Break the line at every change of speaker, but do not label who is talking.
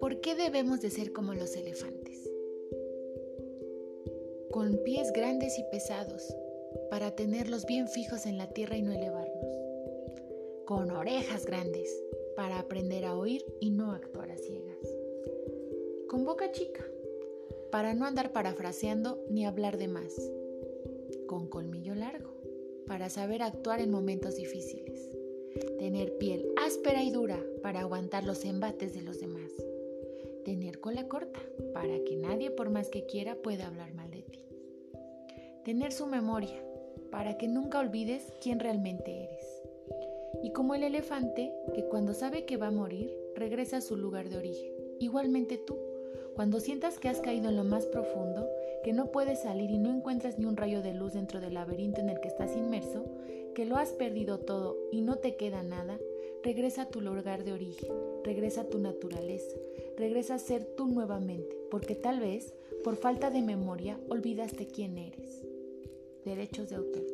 ¿Por qué debemos de ser como los elefantes? Con pies grandes y pesados, para tenerlos bien fijos en la tierra y no elevarnos. Con orejas grandes, para aprender a oír y no actuar a ciegas. Con boca chica, para no andar parafraseando ni hablar de más. Con colmillo largo, para saber actuar en momentos difíciles. Tener piel áspera y dura para aguantar los embates de los demás. Tener cola corta para que nadie por más que quiera pueda hablar mal de ti. Tener su memoria para que nunca olvides quién realmente eres. Y como el elefante que cuando sabe que va a morir regresa a su lugar de origen. Igualmente tú, cuando sientas que has caído en lo más profundo, que no puedes salir y no encuentras ni un rayo de luz dentro del laberinto en el que estás inmerso, que lo has perdido todo y no te queda nada, regresa a tu lugar de origen, regresa a tu naturaleza, regresa a ser tú nuevamente, porque tal vez, por falta de memoria, olvidaste quién eres. Derechos de autor.